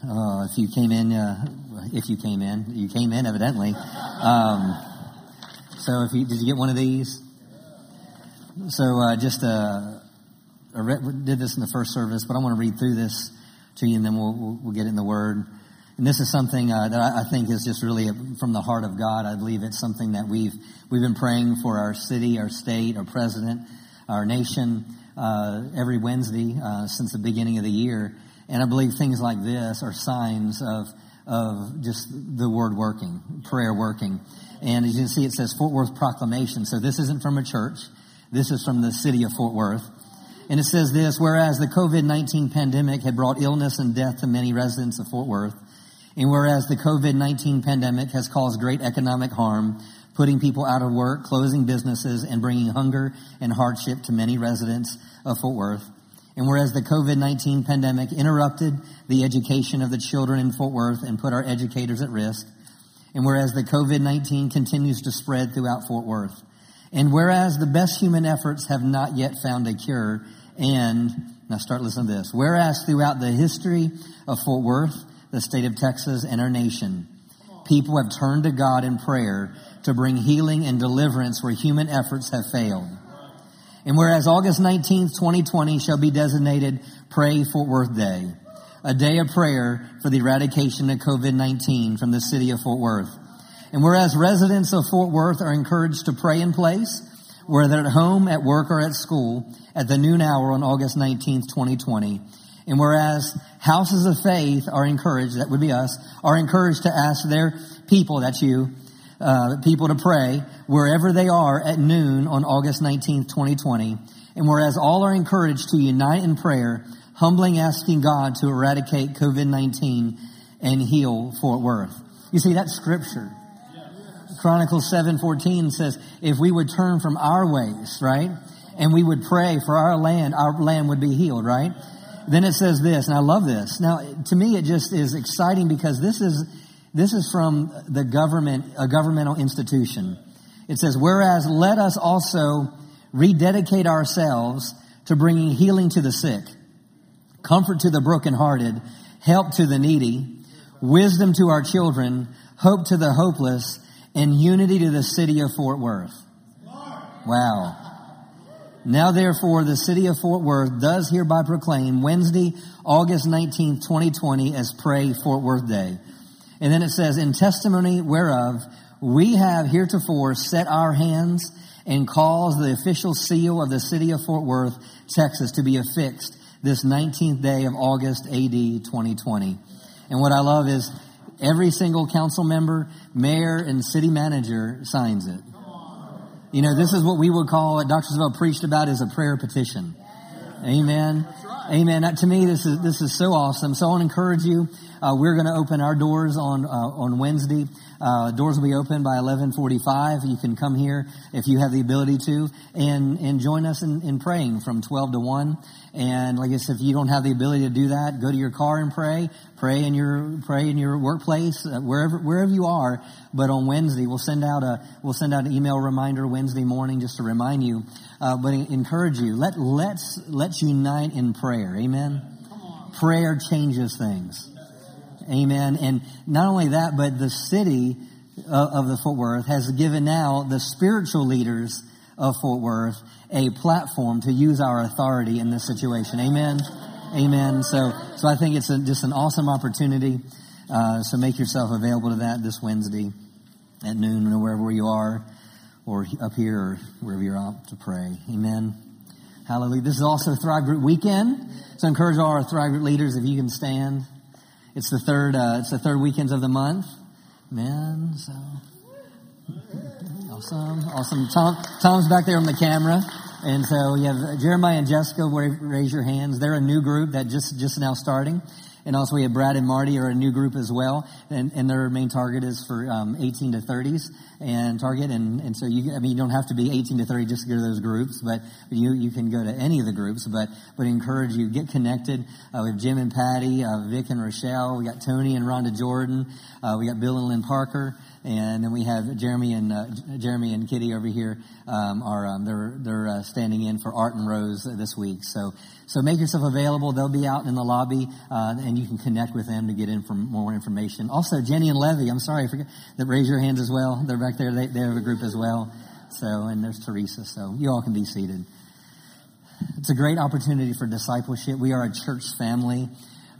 Uh, if you came in, uh, if you came in, you came in evidently. Um, so if you did you get one of these? So uh, just uh, did this in the first service, but I want to read through this to you, and then we'll we'll, we'll get in the Word. And this is something uh, that I, I think is just really from the heart of God. I believe it's something that we've we've been praying for our city, our state, our president, our nation uh, every Wednesday uh, since the beginning of the year. And I believe things like this are signs of of just the word working, prayer working. And as you can see, it says Fort Worth Proclamation. So this isn't from a church. This is from the city of Fort Worth. And it says this, whereas the COVID-19 pandemic had brought illness and death to many residents of Fort Worth, and whereas the COVID-19 pandemic has caused great economic harm, putting people out of work, closing businesses, and bringing hunger and hardship to many residents of Fort Worth, and whereas the COVID-19 pandemic interrupted the education of the children in Fort Worth and put our educators at risk, and whereas the COVID-19 continues to spread throughout Fort Worth, and whereas the best human efforts have not yet found a cure, and now start listening to this, whereas throughout the history of Fort Worth, the state of Texas, and our nation, people have turned to God in prayer to bring healing and deliverance where human efforts have failed. And whereas August 19th, 2020 shall be designated Pray Fort Worth Day, a day of prayer for the eradication of COVID-19 from the city of Fort Worth. And whereas residents of Fort Worth are encouraged to pray in place, whether at home, at work, or at school, at the noon hour on August 19th, 2020. And whereas houses of faith are encouraged, that would be us, are encouraged to ask their people, that's you, uh, people to pray wherever they are at noon on August 19th, 2020. And whereas all are encouraged to unite in prayer, humbling asking God to eradicate COVID-19 and heal Fort Worth. You see, that's scripture. Chronicles 7:14 says, if we would turn from our ways, right? And we would pray for our land, our land would be healed, right? Then it says this, and I love this. Now, to me, it just is exciting because this is, this is from the government, a governmental institution. It says, whereas let us also rededicate ourselves to bringing healing to the sick, comfort to the brokenhearted, help to the needy, wisdom to our children, hope to the hopeless, and unity to the city of Fort Worth. Wow. Now therefore the city of Fort Worth does hereby proclaim Wednesday, August 19th, 2020 as Pray Fort Worth Day. And then it says, in testimony whereof we have heretofore set our hands and caused the official seal of the city of Fort Worth, Texas to be affixed this 19th day of August AD 2020. And what I love is every single council member, mayor, and city manager signs it. You know, this is what we would call, what Dr. Savelle preached about is a prayer petition. Amen. Amen. To me, this is, this is so awesome. So I want to encourage you. Uh, we're going to open our doors on, uh, on Wednesday. Uh, doors will be open by 1145. You can come here if you have the ability to and, and join us in, in praying from 12 to 1. And like I said, if you don't have the ability to do that, go to your car and pray. Pray in your, pray in your workplace, uh, wherever, wherever you are. But on Wednesday, we'll send out a, we'll send out an email reminder Wednesday morning just to remind you. Uh, but encourage you. Let, let's, let's unite in prayer. Amen. Prayer changes things. Amen. And not only that, but the city of, the Fort Worth has given now the spiritual leaders of Fort Worth a platform to use our authority in this situation. Amen. Amen. So, so I think it's a, just an awesome opportunity. Uh, so make yourself available to that this Wednesday at noon or wherever you are, or up here or wherever you're out to pray. Amen. Hallelujah. This is also Thrive Group weekend. So I encourage all our Thrive Group leaders if you can stand. It's the third, uh, it's the third weekends of the month. Man, so awesome, awesome. Tom, Tom's back there on the camera. And so you have Jeremiah and Jessica, raise your hands. They're a new group that just, just now starting. And also we have Brad and Marty are a new group as well. And, and their main target is for um, 18 to 30s and target. And, and so you, I mean, you don't have to be 18 to 30 just to go to those groups, but you, you can go to any of the groups. But, but encourage you, get connected uh, with Jim and Patty, uh, Vic and Rochelle. We got Tony and Rhonda Jordan. Uh, we got Bill and Lynn Parker. And then we have Jeremy and uh, Jeremy and Kitty over here. Um, are um, they're they're uh, standing in for Art and Rose this week. So so make yourself available. They'll be out in the lobby, uh, and you can connect with them to get in for more information. Also, Jenny and Levy. I'm sorry, I forget that. Raise your hands as well. They're back there. They, they have a group as well. So and there's Teresa. So you all can be seated. It's a great opportunity for discipleship. We are a church family.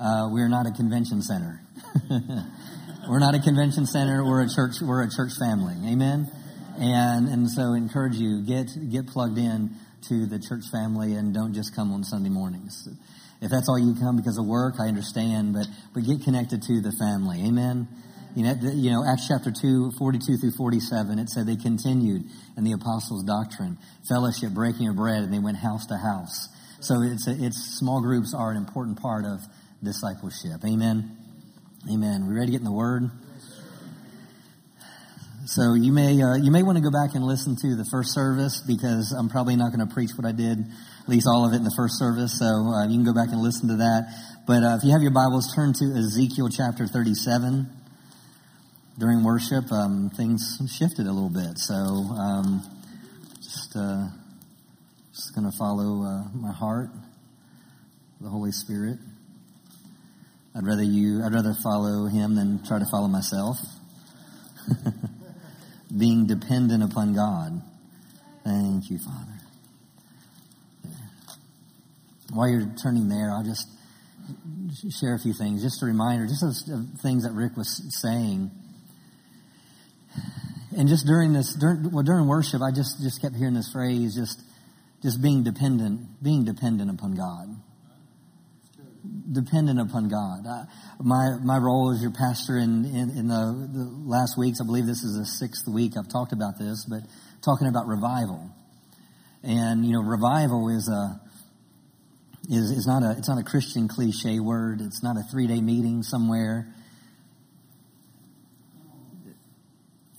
Uh, we are not a convention center. we're not a convention center. We're a church. We're a church family. Amen. And and so encourage you get get plugged in to the church family and don't just come on Sunday mornings. If that's all you come because of work, I understand, but but get connected to the family. Amen. You know, you know, Acts chapter 2, 42 through 47, it said they continued in the apostles' doctrine, fellowship, breaking of bread, and they went house to house. So it's, a, it's small groups are an important part of discipleship. Amen. Amen. We ready to get in the Word? So you may uh, you may want to go back and listen to the first service because I'm probably not going to preach what I did, at least all of it in the first service. So uh, you can go back and listen to that. But uh, if you have your Bibles, turn to Ezekiel chapter 37. During worship, um, things shifted a little bit. So um, just uh, just going to follow uh, my heart, the Holy Spirit. I'd rather you, I'd rather follow him than try to follow myself. Being dependent upon God. Thank you, Father. While you're turning there, I'll just share a few things. Just a reminder, just of things that Rick was saying. And just during this, during, well, during worship, I just, just kept hearing this phrase, just, just being dependent, being dependent upon God dependent upon God. I, my my role as your pastor in in, in the, the, last weeks, I believe this is the sixth week I've talked about this, but talking about revival, and you know, revival is a is is not a it's not a Christian cliche word. It's not a three day meeting somewhere.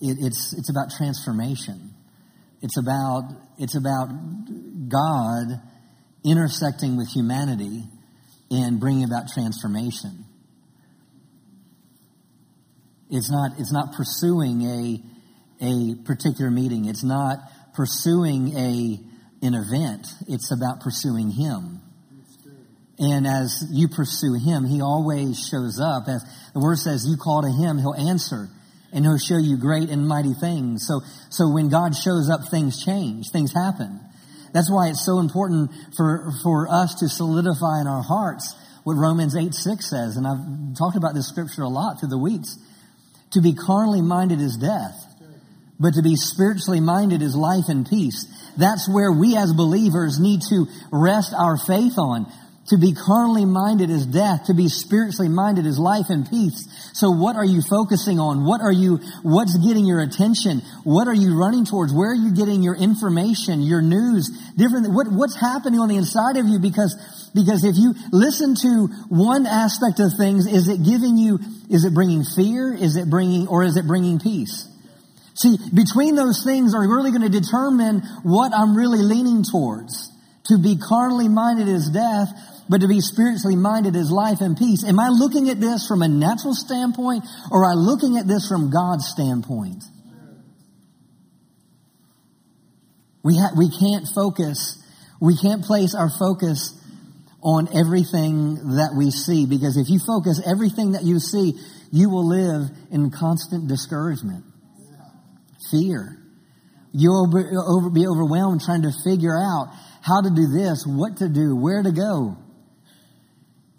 It, it's it's about transformation. It's about it's about God intersecting with humanity and bringing about transformation. It's not, it's not pursuing a, a particular meeting. It's not pursuing a, an event. It's about pursuing Him. And as you pursue Him, He always shows up. As the Word says, you call to Him, He'll answer and He'll show you great and mighty things. So, so when God shows up, things change, things happen. That's why it's so important for, for us to solidify in our hearts what Romans 8 6 says. And I've talked about this scripture a lot through the weeks. To be carnally minded is death, but to be spiritually minded is life and peace. That's where we as believers need to rest our faith on. To be carnally minded is death. To be spiritually minded is life and peace. So what are you focusing on? What are you, what's getting your attention? What are you running towards? Where are you getting your information, your news? Different, what, what's happening on the inside of you? Because, because if you listen to one aspect of things, is it giving you, is it bringing fear? Is it bringing, or is it bringing peace? See, between those things are really going to determine what I'm really leaning towards. To be carnally minded is death, but to be spiritually minded is life and peace. Am I looking at this from a natural standpoint or am I looking at this from God's standpoint? We, ha- we can't focus, we can't place our focus on everything that we see because if you focus everything that you see, you will live in constant discouragement, fear. You'll be overwhelmed trying to figure out how to do this, what to do, where to go.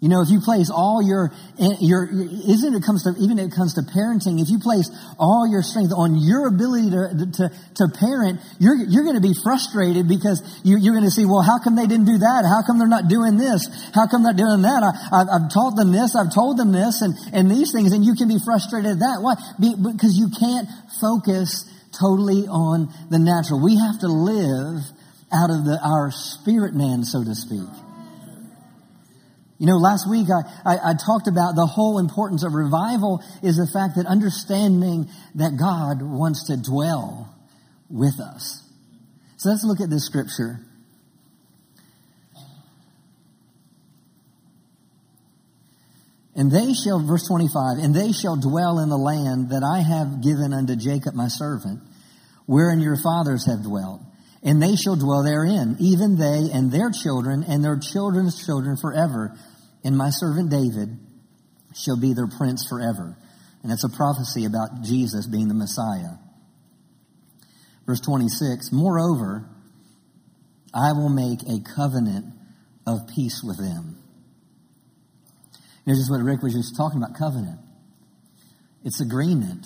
You know, if you place all your, your, isn't it comes to, even it comes to parenting, if you place all your strength on your ability to, to, to parent, you're, you're going to be frustrated because you, you're going to see, well, how come they didn't do that? How come they're not doing this? How come they're not doing that? I, I've taught them this, I've told them this, and, and these things, and you can be frustrated at that. Why? Because you can't focus totally on the natural. We have to live out of the, our spirit man, so to speak. You know, last week I, I, I, talked about the whole importance of revival is the fact that understanding that God wants to dwell with us. So let's look at this scripture. And they shall, verse 25, and they shall dwell in the land that I have given unto Jacob my servant, wherein your fathers have dwelt. And they shall dwell therein, even they and their children and their children's children forever. And my servant David shall be their prince forever. And it's a prophecy about Jesus being the Messiah. Verse 26, moreover, I will make a covenant of peace with them. This is what Rick was just talking about covenant. It's agreement.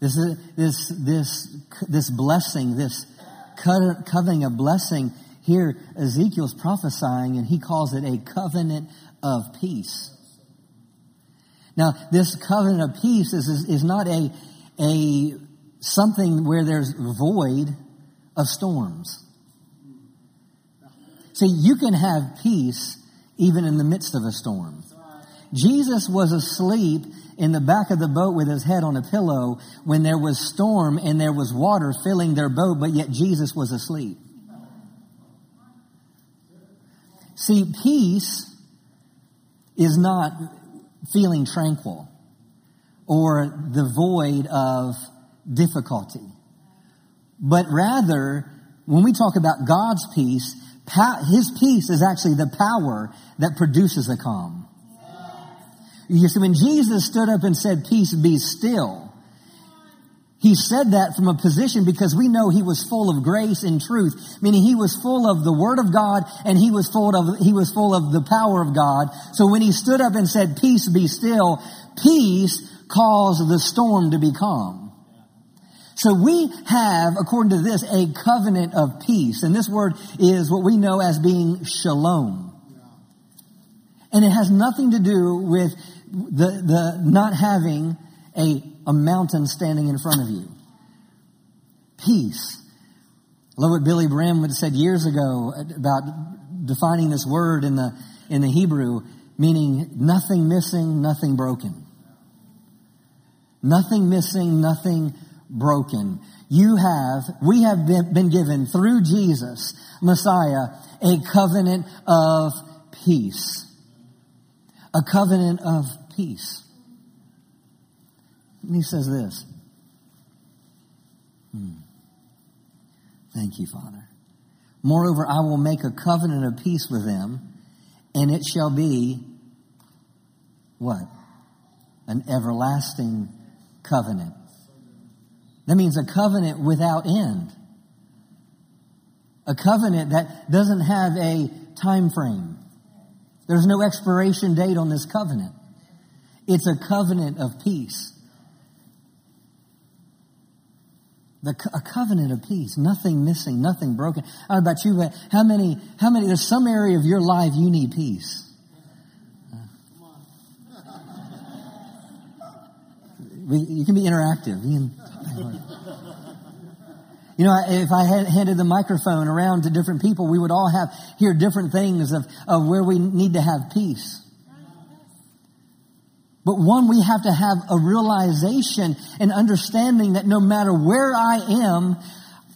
This, is, this, this, this blessing, this covenant of blessing, here Ezekiel's prophesying and he calls it a covenant of peace. Now, this covenant of peace is, is, is not a, a something where there's void of storms. See, you can have peace even in the midst of a storm. Jesus was asleep in the back of the boat with his head on a pillow when there was storm and there was water filling their boat, but yet Jesus was asleep. See, peace is not feeling tranquil or the void of difficulty, but rather, when we talk about God's peace, his peace is actually the power that produces a calm. You see, when Jesus stood up and said, peace be still, he said that from a position because we know he was full of grace and truth, meaning he was full of the word of God and he was full of, he was full of the power of God. So when he stood up and said, peace be still, peace caused the storm to be calm. So we have, according to this, a covenant of peace. And this word is what we know as being shalom. And it has nothing to do with the, the not having a, a mountain standing in front of you. Peace. I love what Billye Brim said years ago about defining this word in the, in the Hebrew, meaning nothing missing, nothing broken. Nothing missing, nothing broken. You have, we have been, been given through Jesus, Messiah, a covenant of peace. A covenant of peace. And he says this. Hmm. Thank you, Father. Moreover, I will make a covenant of peace with them, and it shall be what? An everlasting covenant. That means a covenant without end. A covenant that doesn't have a time frame. There's no expiration date on this covenant. It's a covenant of peace. The, a covenant of peace, nothing missing, nothing broken. I don't know about you, but how many, how many, there's some area of your life you need peace. Uh. We, you can be interactive. You, can, you know, if I had handed the microphone around to different people, we would all have hear different things of, of where we need to have peace. But one, we have to have a realization and understanding that no matter where I am,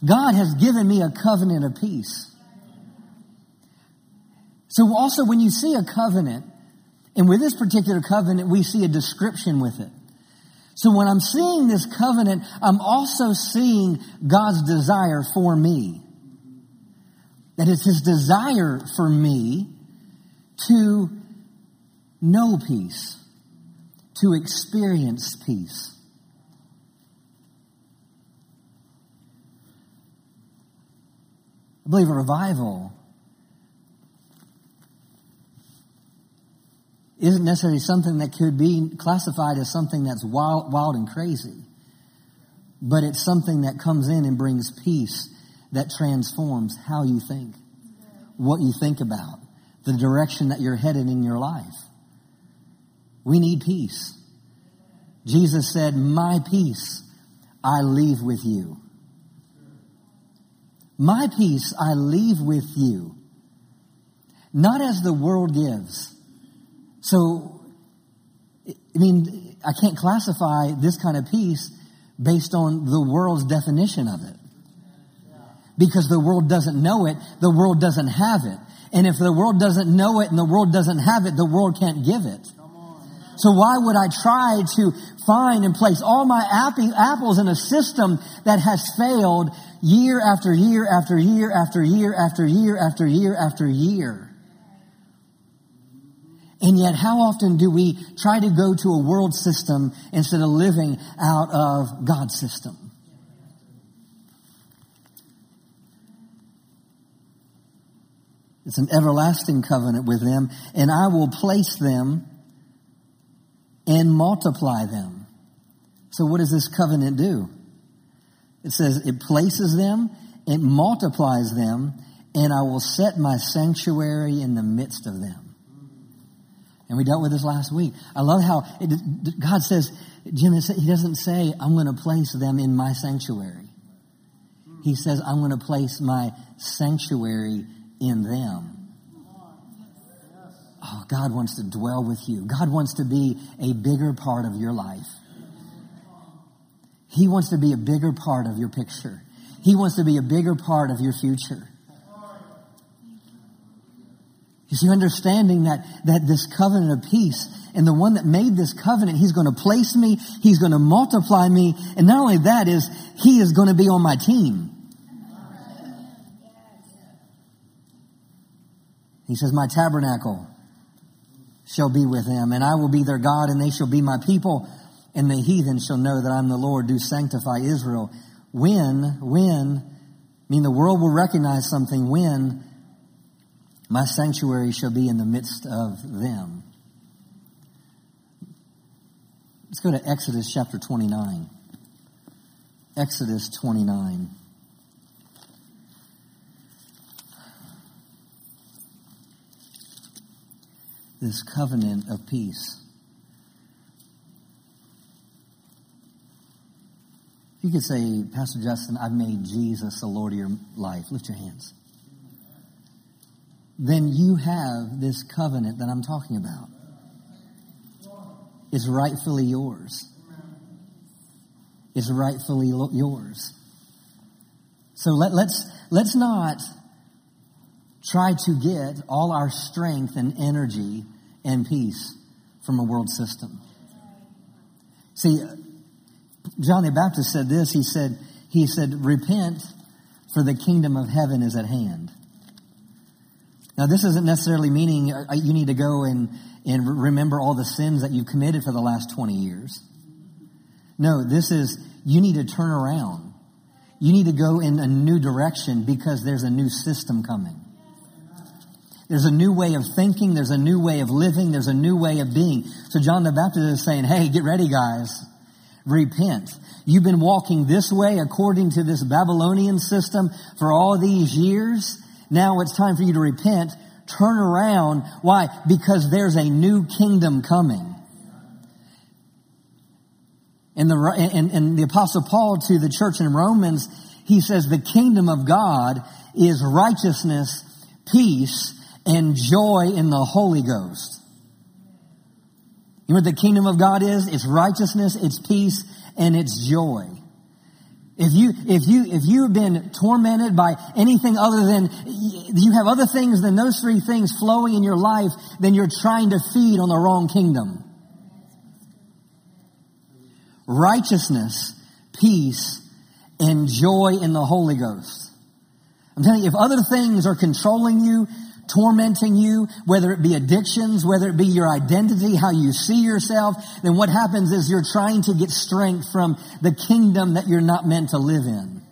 God has given me a covenant of peace. So also when you see a covenant, and with this particular covenant, we see a description with it. So when I'm seeing this covenant, I'm also seeing God's desire for me. That it's His desire for me to know peace to experience peace. I believe a revival isn't necessarily something that could be classified as something that's wild, wild and crazy, but it's something that comes in and brings peace that transforms how you think, what you think about, the direction that you're headed in your life. We need peace. Jesus said, My peace I leave with you. My peace I leave with you. Not as the world gives. So, I mean, I can't classify this kind of peace based on the world's definition of it. Because the world doesn't know it, the world doesn't have it. And if the world doesn't know it and the world doesn't have it, the world can't give it. So why would I try to find and place all my apples in a system that has failed year after year after year after year after year after year after year? And yet, how often do we try to go to a world system instead of living out of God's system? It's an everlasting covenant with them, and I will place them and multiply them. So what does this covenant do? It says it places them, it multiplies them, and I will set my sanctuary in the midst of them. And we dealt with this last week. I love how it, God says, Jim, he doesn't say, I'm going to place them in my sanctuary. He says, I'm going to place my sanctuary in them. Oh, God wants to dwell with you. God wants to be a bigger part of your life. He wants to be a bigger part of your picture. He wants to be a bigger part of your future. You see, understanding that, that this covenant of peace and the one that made this covenant, he's going to place me, he's going to multiply me, and not only that is, he is going to be on my team. He says, my tabernacle shall be with them, and I will be their God, and they shall be my people, and the heathen shall know that I'm the Lord, do sanctify Israel. When, when, I mean, the world will recognize something when my sanctuary shall be in the midst of them. Let's go to Exodus chapter 29. Exodus 29. This covenant of peace. You could say, Pastor Justin, I've made Jesus the Lord of your life. Lift your hands then you have this covenant that I'm talking about. It's rightfully yours. It's rightfully yours. So let, let's, let's not try to get all our strength and energy and peace from a world system. See, John the Baptist said this. He said, he said, repent for the kingdom of heaven is at hand. Now, this isn't necessarily meaning uh, you need to go and, and remember all the sins that you've committed for the last 20 years. No, this is you need to turn around. You need to go in a new direction because there's a new system coming. There's a new way of thinking. There's a new way of living. There's a new way of being. So John the Baptist is saying, hey, get ready, guys. Repent. You've been walking this way according to this Babylonian system for all these years. Now it's time for you to repent, turn around. Why? Because there's a new kingdom coming. And the, and, and the apostle Paul to the church in Romans, he says the kingdom of God is righteousness, peace, and joy in the Holy Ghost. You know what the kingdom of God is? It's righteousness, it's peace, and it's joy. If you, if you, if you have been tormented by anything other than, you have other things than those three things flowing in your life, then you're trying to feed on the wrong kingdom. Righteousness, peace, and joy in the Holy Ghost. I'm telling you, if other things are controlling you, tormenting you, whether it be addictions, whether it be your identity, how you see yourself, then what happens is you're trying to get strength from the kingdom that you're not meant to live in.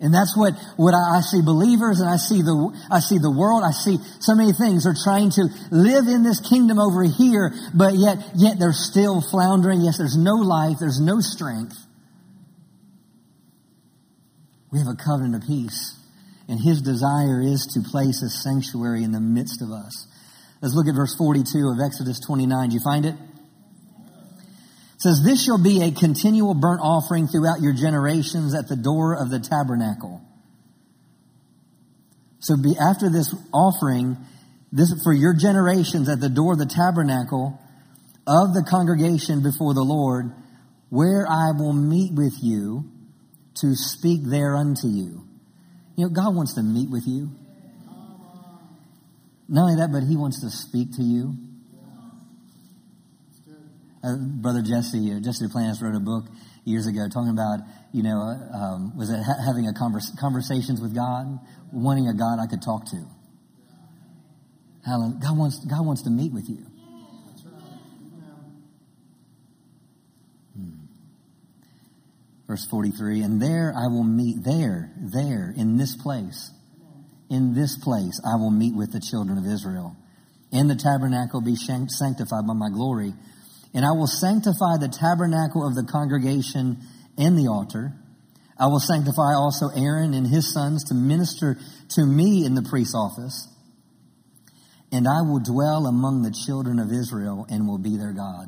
And that's what, what I, I, see believers and I see the, I see the world. I see so many things are trying to live in this kingdom over here, but yet, yet they're still floundering. Yes, there's no life. There's no strength. We have a covenant of peace. And his desire is to place a sanctuary in the midst of us. Let's look at verse 42 of Exodus 29. Do you find it? It says, This shall be a continual burnt offering throughout your generations at the door of the tabernacle. So be, after this offering, this for your generations at the door of the tabernacle of the congregation before the Lord, where I will meet with you to speak there unto you. You know, God wants to meet with you. Not only that, but He wants to speak to you. uh, Brother Jesse, uh, Jesse Duplantis wrote a book years ago talking about, you know, uh, um, was it ha- having a converse, conversations with God, wanting a God I could talk to. Helen, God wants, God wants to meet with you. Verse 43, and there I will meet, there, there, in this place, in this place I will meet with the children of Israel. And the tabernacle be sanctified by my glory. And I will sanctify the tabernacle of the congregation and the altar. I will sanctify also Aaron and his sons to minister to me in the priest's office. And I will dwell among the children of Israel and will be their God.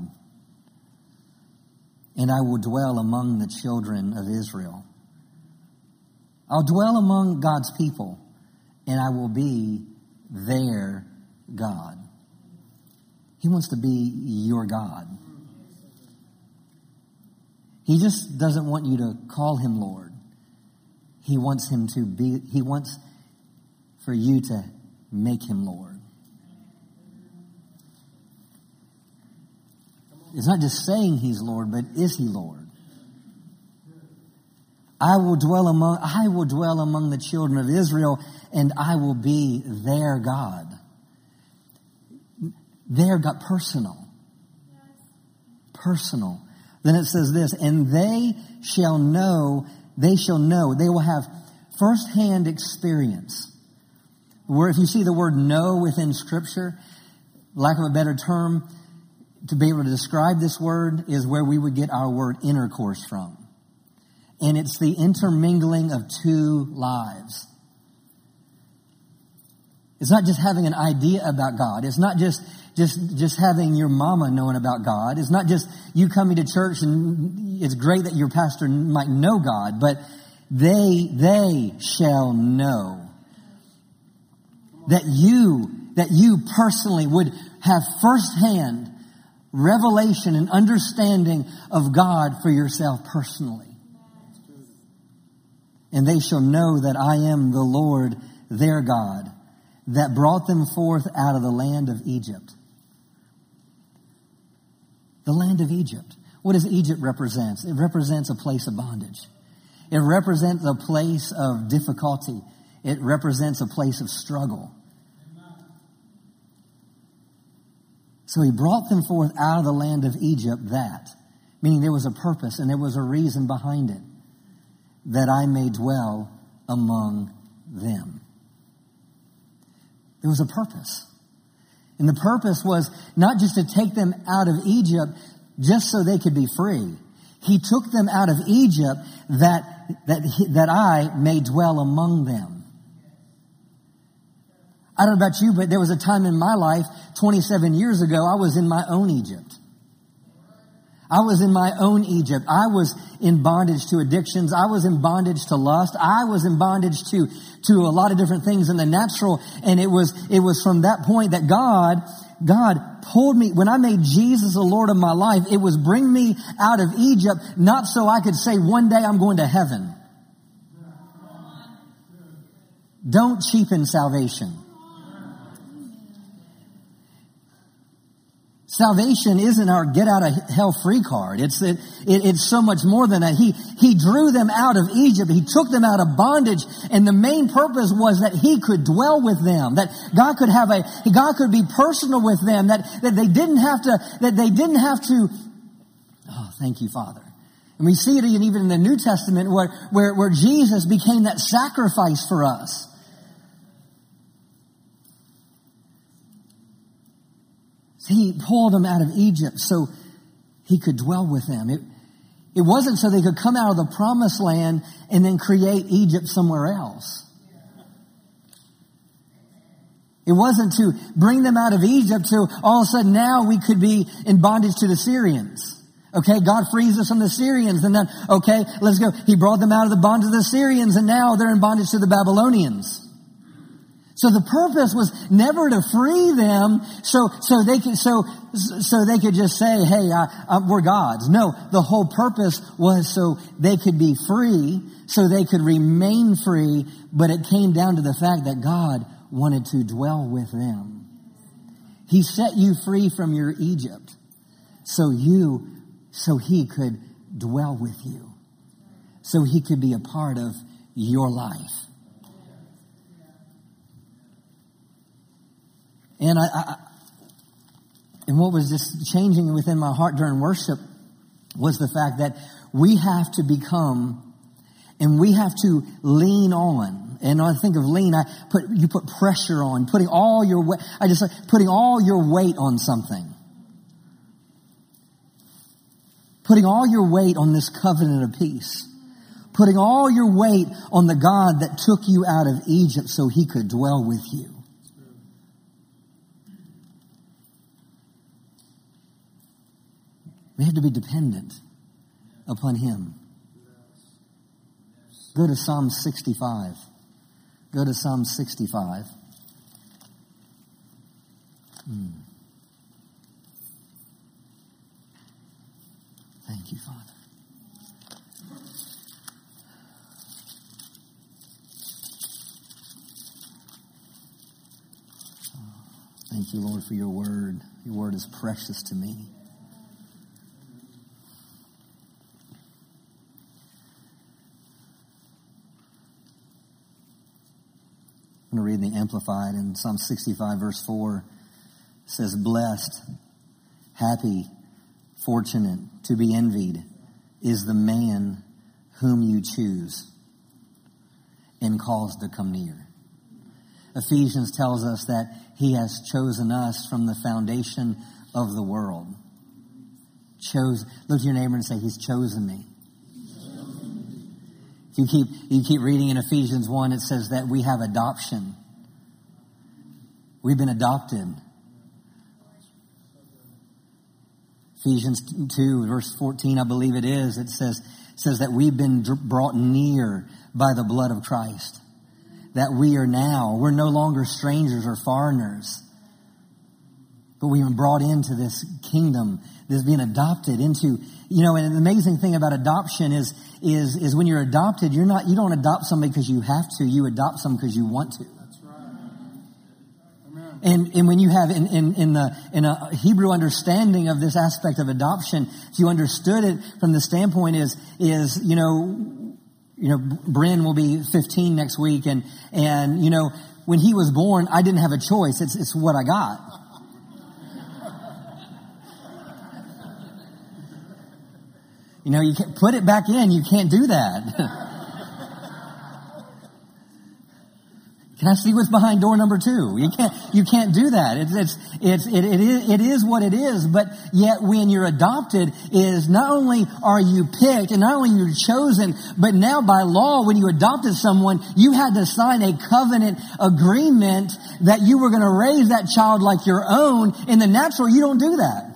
And I will dwell among the children of Israel. I'll dwell among God's people, and I will be their God. He wants to be your God. He just doesn't want you to call him Lord. He wants him to be, he wants for you to make him Lord. It's not just saying he's Lord, but is he Lord? I will dwell among, I will dwell among the children of Israel and I will be their God. Their God, personal. Personal. Then it says this, and they shall know, they shall know, they will have firsthand experience. Where if you see the word know within scripture, lack of a better term, to be able to describe this word is where we would get our word intercourse from. And it's the intermingling of two lives. It's not just having an idea about God. It's not just, just, just having your mama knowing about God. It's not just you coming to church and it's great that your pastor might know God, but they, they shall know that you, that you personally would have firsthand revelation and understanding of God for yourself personally. And they shall know that I am the Lord their God that brought them forth out of the land of Egypt. The land of Egypt. What does Egypt represent? It represents a place of bondage. It represents a place of difficulty. It represents a place of struggle. So he brought them forth out of the land of Egypt that, meaning there was a purpose and there was a reason behind it, that I may dwell among them. There was a purpose. And the purpose was not just to take them out of Egypt just so they could be free. He took them out of Egypt that, that, that I may dwell among them. I don't know about you, but there was a time in my life, 27 years ago, I was in my own Egypt. I was in my own Egypt. I was in bondage to addictions. I was in bondage to lust. I was in bondage to, to a lot of different things in the natural. And it was, it was from that point that God, God pulled me, when I made Jesus the Lord of my life, it was bring me out of Egypt, not so I could say one day I'm going to heaven. Don't cheapen salvation. Salvation isn't our get out of hell free card. It's, it, it, it's so much more than that. He, he drew them out of Egypt. He took them out of bondage. And the main purpose was that he could dwell with them, that God could have a, God could be personal with them, that, that they didn't have to, that they didn't have to, oh, thank you, Father. And we see it even in the New Testament where, where, where Jesus became that sacrifice for us. He pulled them out of Egypt so he could dwell with them. It, it wasn't so they could come out of the promised land and then create Egypt somewhere else. It wasn't to bring them out of Egypt so all of a sudden now we could be in bondage to the Syrians. Okay, God frees us from the Syrians and then, okay, let's go. He brought them out of the bondage of the Syrians and now they're in bondage to the Babylonians. So the purpose was never to free them so, so they could, so, so they could just say, hey, we're God's. No, the whole purpose was so they could be free, so they could remain free, but it came down to the fact that God wanted to dwell with them. He set you free from your Egypt so you, so he could dwell with you, so he could be a part of your life. And I, I and what was just changing within my heart during worship was the fact that we have to become and we have to lean on. And I think of lean, I put, you put pressure on, putting all your weight, I just putting all your weight on something. Putting all your weight on this covenant of peace. Putting all your weight on the God that took you out of Egypt so he could dwell with you. We have to be dependent upon him. Go to Psalm 65. Go to Psalm 65. Hmm. Thank you, Father. Thank you, Lord, for your word. Your word is precious to me. Going to read the Amplified in Psalm 65, verse 4. It says, Blessed, happy, fortunate, to be envied is the man whom you choose and calls to come near. Ephesians tells us that he has chosen us from the foundation of the world. Chose, look to your neighbor and say, He's chosen me. You keep, you keep reading in Ephesians 1, it says that we have adoption. We've been adopted. Ephesians 2, verse 14, I believe it is, it says, says that we've been brought near by the blood of Christ. That we are now, we're no longer strangers or foreigners, but we've been brought into this kingdom, this being adopted into, you know, and the amazing thing about adoption is, is, is when you're adopted, you're not, you don't adopt somebody because you have to, you adopt someone because you want to. That's right. Amen. And, and when you have in, in, in the in a Hebrew understanding of this aspect of adoption, if you understood it from the standpoint is is you know you know Bryn will be 15 next week and and you know when he was born I didn't have a choice it's it's what I got You know, you can't put it back in. You can't do that. Can I see what's behind door number two? You can't, you can't do that. It's, it's, it's, it, it, is, it is what it is, but yet when you're adopted is not only are you picked and not only you're chosen, but now by law, when you adopted someone, you had to sign a covenant agreement that you were going to raise that child like your own. In the natural, you don't do that.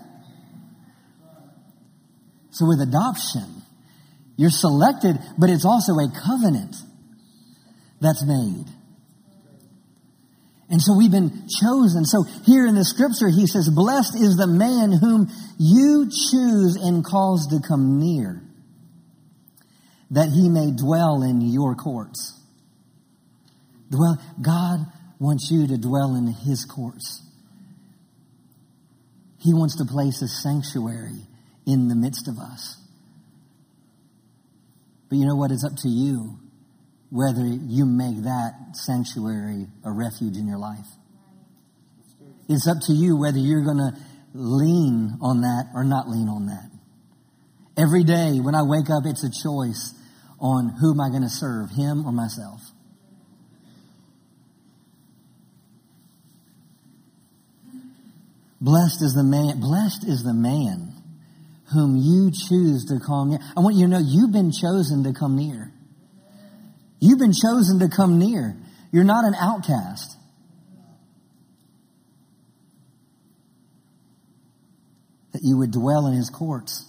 So with adoption, you're selected, but it's also a covenant that's made. And so we've been chosen. So here in the scripture, he says, blessed is the man whom you choose and cause to come near, that he may dwell in your courts. Dwell, God wants you to dwell in his courts. He wants to place a sanctuary in the midst of us. But you know what? It's up to you whether you make that sanctuary a refuge in your life. It's up to you whether you're going to lean on that or not lean on that. Every day when I wake up, it's a choice on who am I going to serve, him or myself. Blessed is the man, blessed is the man whom you choose to come near. I want you to know you've been chosen to come near. You've been chosen to come near. You're not an outcast. That you would dwell in his courts.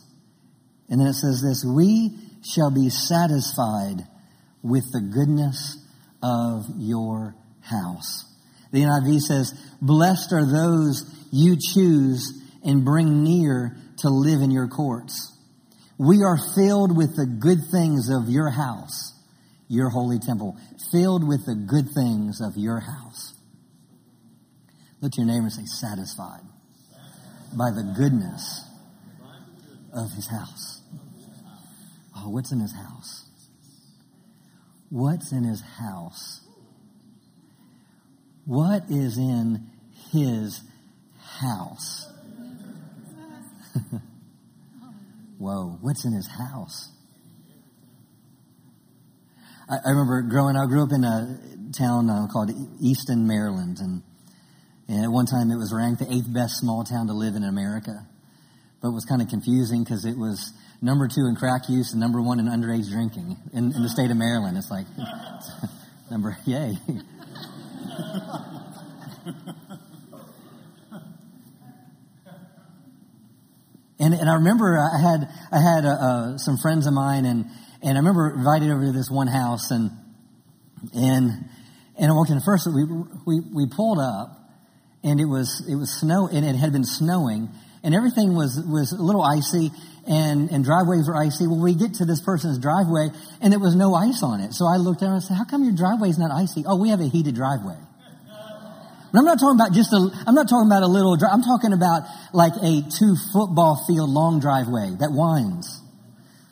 And then it says this, we shall be satisfied with the goodness of your house. The NIV says, blessed are those you choose and bring near to live in your courts. We are filled with the good things of your house, your holy temple, filled with the good things of your house. Look your neighbor and say, satisfied by the goodness of his house. Oh, what's in his house? What's in his house? What is in his house? Whoa, what's in his house? I, I, remember growing, I grew up in a town uh, called Easton, Maryland, and, and at one time it was ranked the eighth best small town to live in America. But it was kind of confusing because it was number two in crack use and number one in underage drinking in, in the state of Maryland. It's like, number, yay. and, and I remember I had, I had uh, uh, some friends of mine and, and I remember invited over to this one house and, and, and I walked in first, we, we, we pulled up and it was, it was snow and it had been snowing and everything was, was a little icy and, and driveways were icy. Well, we get to this person's driveway and there was no ice on it. So I looked down and said, how come your driveway's not icy? Oh, we have a heated driveway. But I'm not talking about just a, I'm not talking about a little, I'm talking about like a two football field long driveway that winds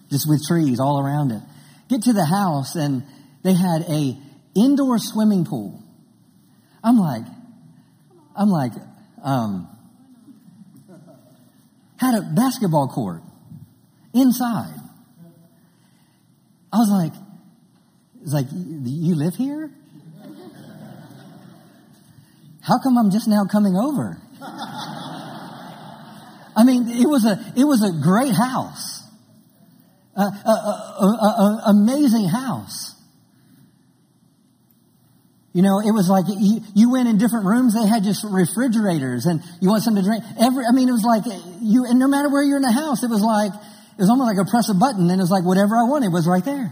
just with trees all around it. Get to the house and they had a indoor swimming pool. I'm like, I'm like, um, had a basketball court inside. I was like, it's like, you live here? How come I'm just now coming over? I mean, it was a, it was a great house. A, a, a, amazing house. You know, it was like you, you, went in different rooms, they had just refrigerators and you want something to drink. Every, I mean, it was like you, and no matter where you're in the house, it was like, it was almost like a press a button and it was like whatever I wanted was right there.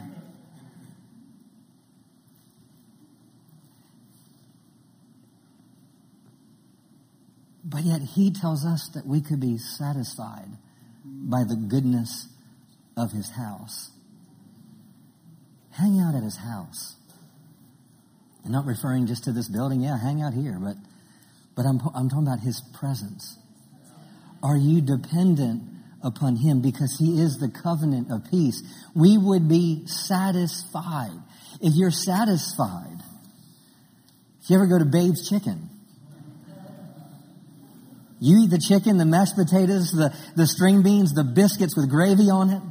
But yet he tells us that we could be satisfied by the goodness of his house. Hang out at his house. And not referring just to this building, yeah, hang out here, but, but I'm, I'm talking about his presence. Are you dependent upon him because he is the covenant of peace? We would be satisfied. If you're satisfied, if you ever go to Babe's Chicken, you eat the chicken, the mashed potatoes, the, the string beans, the biscuits with gravy on it.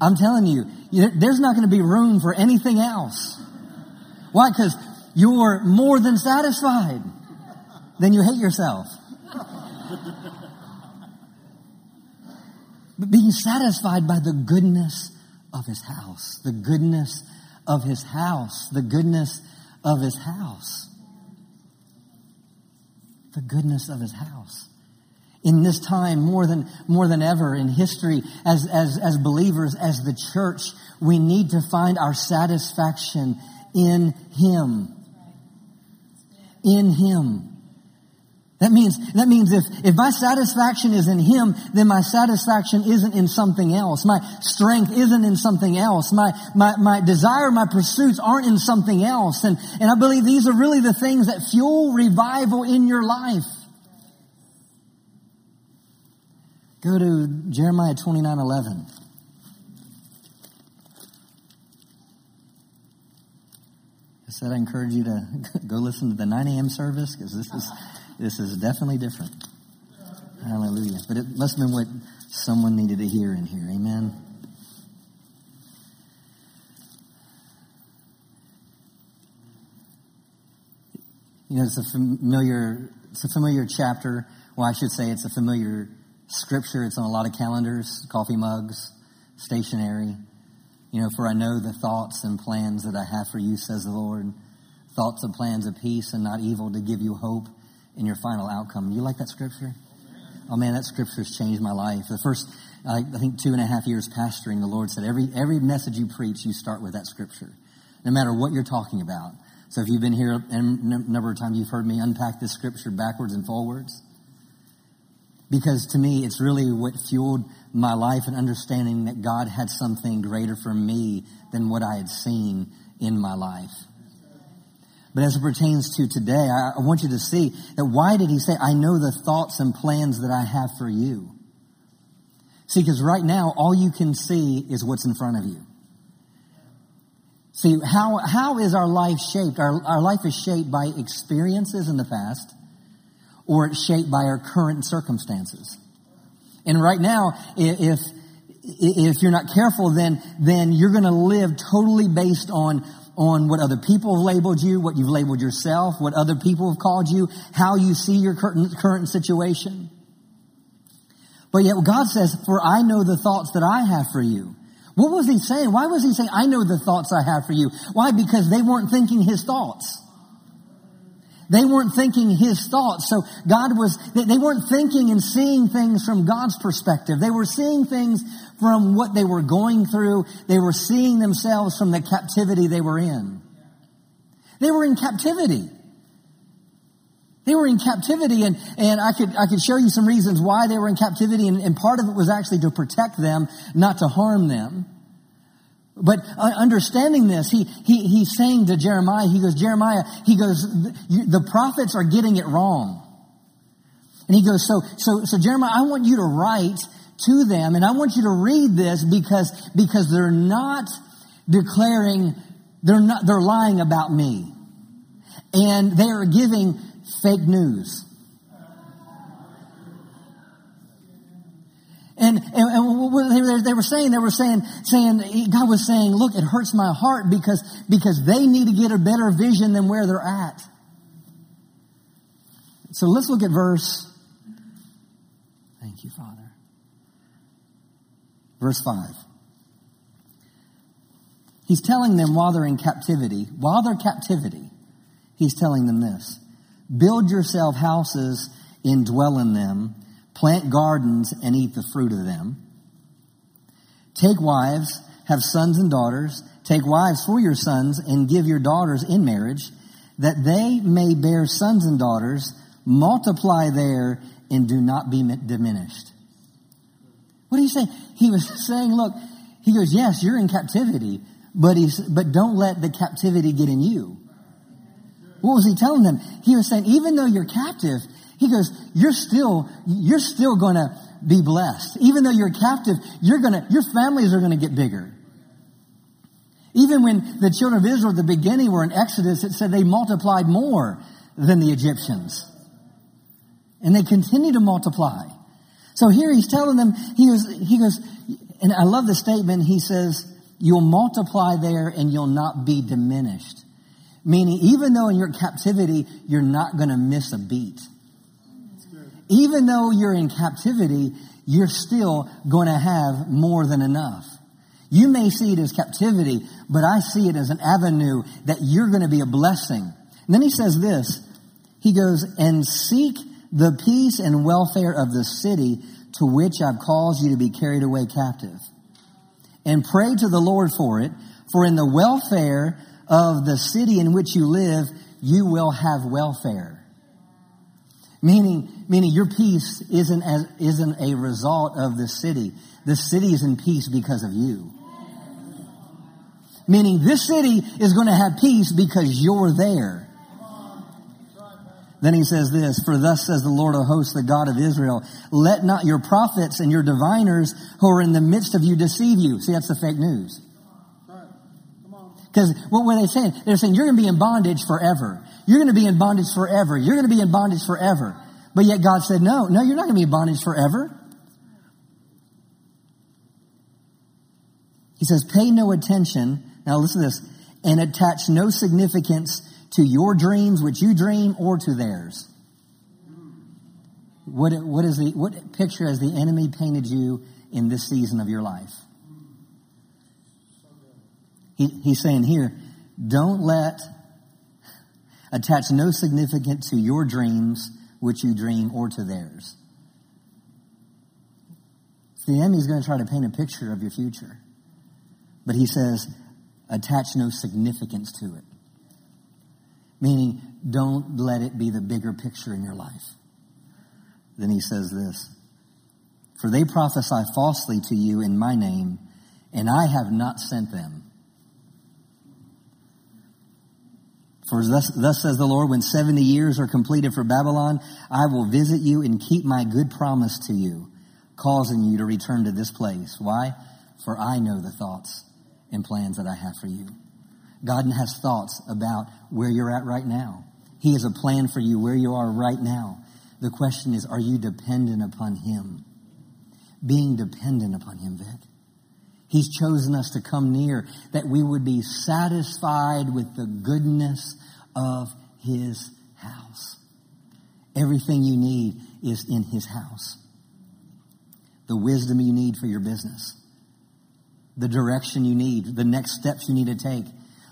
I'm telling you, there's not going to be room for anything else. Why? Because you're more than satisfied. Then you hate yourself. but being satisfied by the goodness of his house, the goodness of his house, the goodness of his house, the goodness of his house. In this time, more than, more than ever in history, as, as, as believers, as the church, we need to find our satisfaction in Him. In Him. That means, that means if, if my satisfaction is in Him, then my satisfaction isn't in something else. My strength isn't in something else. My, my, my desire, my pursuits aren't in something else. And, and I believe these are really the things that fuel revival in your life. Go to Jeremiah 29 11. I said I encourage you to go listen to the 9 a.m. service because this is, this is definitely different. Hallelujah. But it must have been what someone needed to hear in here. Amen. You know, it's a familiar, it's a familiar chapter. Well, I should say it's a familiar scripture. It's on a lot of calendars, coffee mugs, stationery. You know, for I know the thoughts and plans that I have for you, says the Lord. Thoughts and plans of peace and not evil to give you hope in your final outcome. You like that scripture? Oh man, that scripture has changed my life. The first, I think, two and a half years pastoring, the Lord said, every, every message you preach, you start with that scripture. No matter what you're talking about. So if you've been here a number of times, you've heard me unpack this scripture backwards and forwards. Because to me, it's really what fueled my life and understanding that God had something greater for me than what I had seen in my life. But as it pertains to today, I, I want you to see that why did he say, I know the thoughts and plans that I have for you? See, because right now, all you can see is what's in front of you. See, how, how is our life shaped? Our, our life is shaped by experiences in the past, or it's shaped by our current circumstances. And right now, if, if you're not careful, then, then you're going to live totally based on, on what other people have labeled you, what you've labeled yourself, what other people have called you, how you see your current, current situation. But yet God says, for I know the thoughts that I have for you. What was he saying? Why was he saying, I know the thoughts I have for you? Why? Because they weren't thinking his thoughts. They weren't thinking his thoughts. So God was, they weren't thinking and seeing things from God's perspective. They were seeing things from what they were going through. They were seeing themselves from the captivity they were in. They were in captivity. They were in captivity and, and I could, I could show you some reasons why they were in captivity and, and part of it was actually to protect them, not to harm them. But uh, understanding this, he, he, he's saying to Jeremiah, he goes, Jeremiah, he goes, the prophets are getting it wrong. And he goes, so, so, so Jeremiah, I want you to write to them and I want you to read this because, because they're not declaring, they're not, they're lying about me. And they are giving fake news. And, and, and they, were, saying, they were saying, saying, God was saying, look, it hurts my heart because, because they need to get a better vision than where they're at. So let's look at verse, thank you, Father. Verse 5. He's telling them while they're in captivity, while they're captivity, he's telling them this. Build yourself houses and dwell in them. Plant gardens and eat the fruit of them. Take wives, have sons and daughters. Take wives for your sons and give your daughters in marriage that they may bear sons and daughters, multiply there and do not be diminished. What are you saying? He was saying, look, he goes, yes, you're in captivity, but he's, but don't let the captivity get in you. What was he telling them? He was saying, even though you're captive, he goes, you're still, you're still to be blessed. Even though you're captive, you're to, your families are to get bigger. Even when the children of Israel at the beginning were in Exodus, it said they multiplied more than the Egyptians. And they continue to multiply. So here he's telling them, he goes, he goes, and I love the statement, he says, you'll multiply there and you'll not be diminished. Meaning, even though in your captivity, you're not going to miss a beat. Even though you're in captivity, you're still going to have more than enough. You may see it as captivity, but I see it as an avenue that you're going to be a blessing. And then he says this. He goes, and seek the peace and welfare of the city to which I've caused you to be carried away captive. And pray to the Lord for it, for in the welfare of the city in which you live, you will have welfare. Meaning, meaning your peace isn't as, isn't a result of the city. The city is in peace because of you. Meaning this city is going to have peace because you're there. Then he says this, for thus says the Lord of hosts, the God of Israel, let not your prophets and your diviners who are in the midst of you deceive you. See, that's the fake news. Because what were they saying? They're saying, you're going to be in bondage forever. You're going to be in bondage forever. You're going to be in bondage forever. But yet God said, no, no, you're not going to be in bondage forever. He says, pay no attention. Now listen to this. And attach no significance to your dreams, which you dream, or to theirs. What, what is the, what picture has the enemy painted you in this season of your life? He, he's saying here, don't let, attach no significance to your dreams, which you dream, or to theirs. The enemy is going to try to paint a picture of your future. But he says, attach no significance to it. Meaning, don't let it be the bigger picture in your life. Then he says this For they prophesy falsely to you in my name, and I have not sent them. For thus, thus says the Lord, when 70 years are completed for Babylon, I will visit you and keep my good promise to you. causing you to return to this place. Why? For I know the thoughts and plans that I have for you. God has thoughts about where you're at right now. He has a plan for you where you are right now. The question is, are you dependent upon Him? Being dependent upon Him, Vic. He's chosen us to come near that we would be satisfied with the goodness of His house. Everything you need is in His house. The wisdom you need for your business, the direction you need, the next steps you need to take,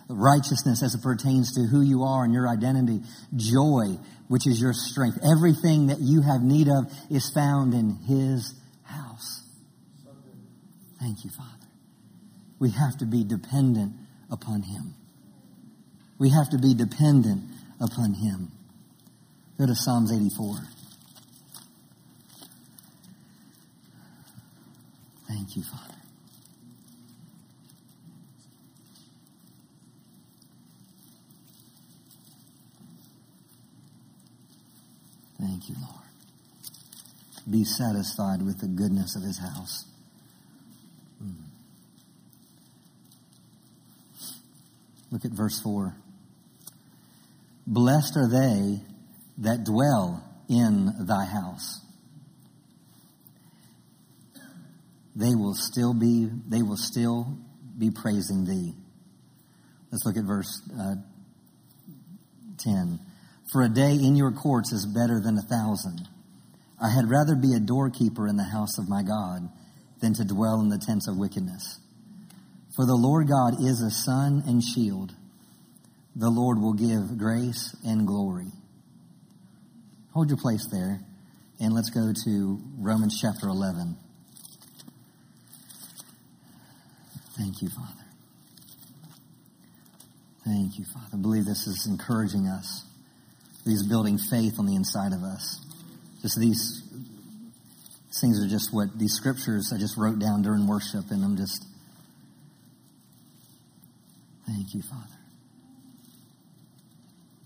righteousness as it pertains to who you are and your identity, joy, which is your strength. Everything that you have need of is found in His house. Thank you, Father. We have to be dependent upon Him. We have to be dependent upon Him. Go to Psalms 84. Thank you, Father. Thank you, Lord. Be satisfied with the goodness of his house. Mm. Look at verse 4. Blessed are they that dwell in thy house. They will still be, they will still be praising thee. Let's look at verse uh, 10. For a day in your courts is better than a thousand. I had rather be a doorkeeper in the house of my God than to dwell in the tents of wickedness. For the Lord God is a sun and shield. The Lord will give grace and glory. Hold your place there, and let's go to Romans chapter 11. Thank you, Father. Thank you, Father. I believe this is encouraging us. He's building faith on the inside of us. Just these things are just what these scriptures I just wrote down during worship, and I'm just, thank you, Father.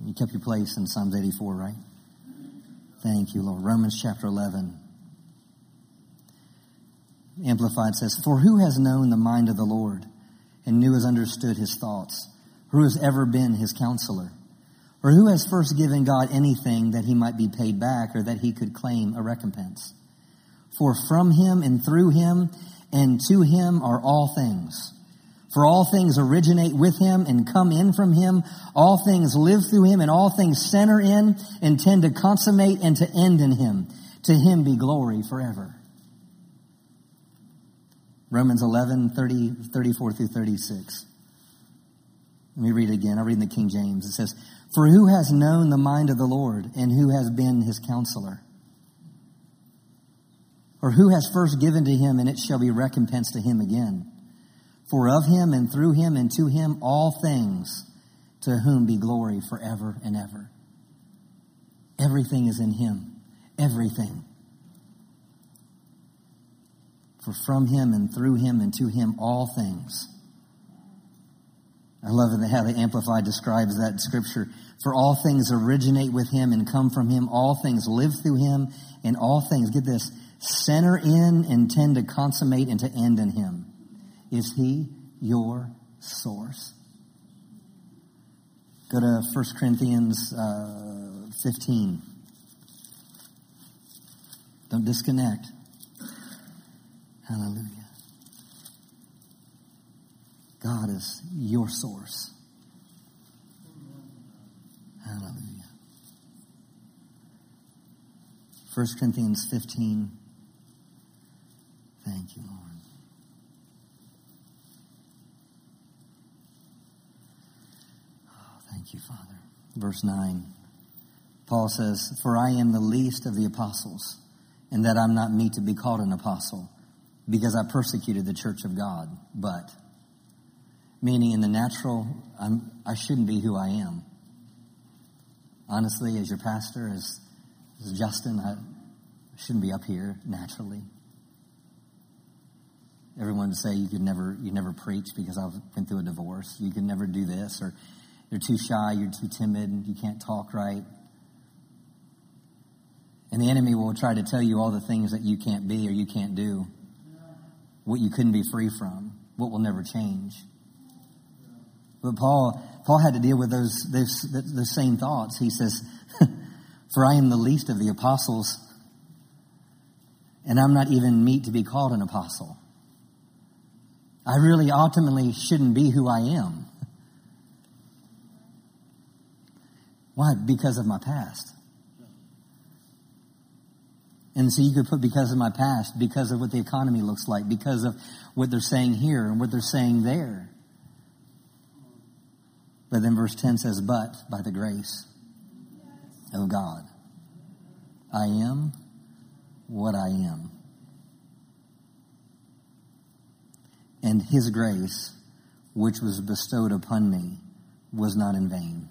You kept your place in Psalms 84, right? Thank you, Lord. Romans chapter 11. Amplified says, For who has known the mind of the Lord and knew has understood his thoughts? Who has ever been his counselor? Or who has first given God anything that he might be paid back or that he could claim a recompense? For from him and through him and to him are all things. For all things originate with him and come in from him. All things live through him and all things center in and tend to consummate and to end in him. To him be glory forever. Romans 11, 30, 34 through 36. Let me read it again. I'll read in the King James. It says, For who has known the mind of the Lord and who has been his counselor? Or who has first given to him and it shall be recompensed to him again? For of him and through him and to him all things, to whom be glory forever and ever. Everything is in him. Everything. For from him and through him and to him all things. I love how the Amplified describes that scripture. For all things originate with him and come from him. All things live through him and all things, get this, center in and tend to consummate and to end in him. Is he your source? Go to 1 Corinthians uh, 15. Don't disconnect. Hallelujah. God is your source. Hallelujah. 1 Corinthians 15. Thank you, Lord. Oh, thank you, Father. Verse 9. Paul says, For I am the least of the apostles, and that I'm not meet to be called an apostle because I persecuted the church of God. But, meaning in the natural, I'm, I shouldn't be who I am. Honestly, as your pastor, as, as Justin, I shouldn't be up here naturally. Everyone would say you could never, you never preach because I've been through a divorce. You can never do this, or you're too shy, you're too timid, you can't talk right. And the enemy will try to tell you all the things that you can't be or you can't do, what you couldn't be free from, what will never change. But Paul, Paul had to deal with those, those, those same thoughts. He says, For I am the least of the apostles, and I'm not even meet to be called an apostle. I really ultimately shouldn't be who I am. Why? Because of my past. And so you could put because of my past, because of what the economy looks like, because of what they're saying here and what they're saying there. But then verse 10 says, But by the grace of God, I am what I am. And his grace, which was bestowed upon me, was not in vain,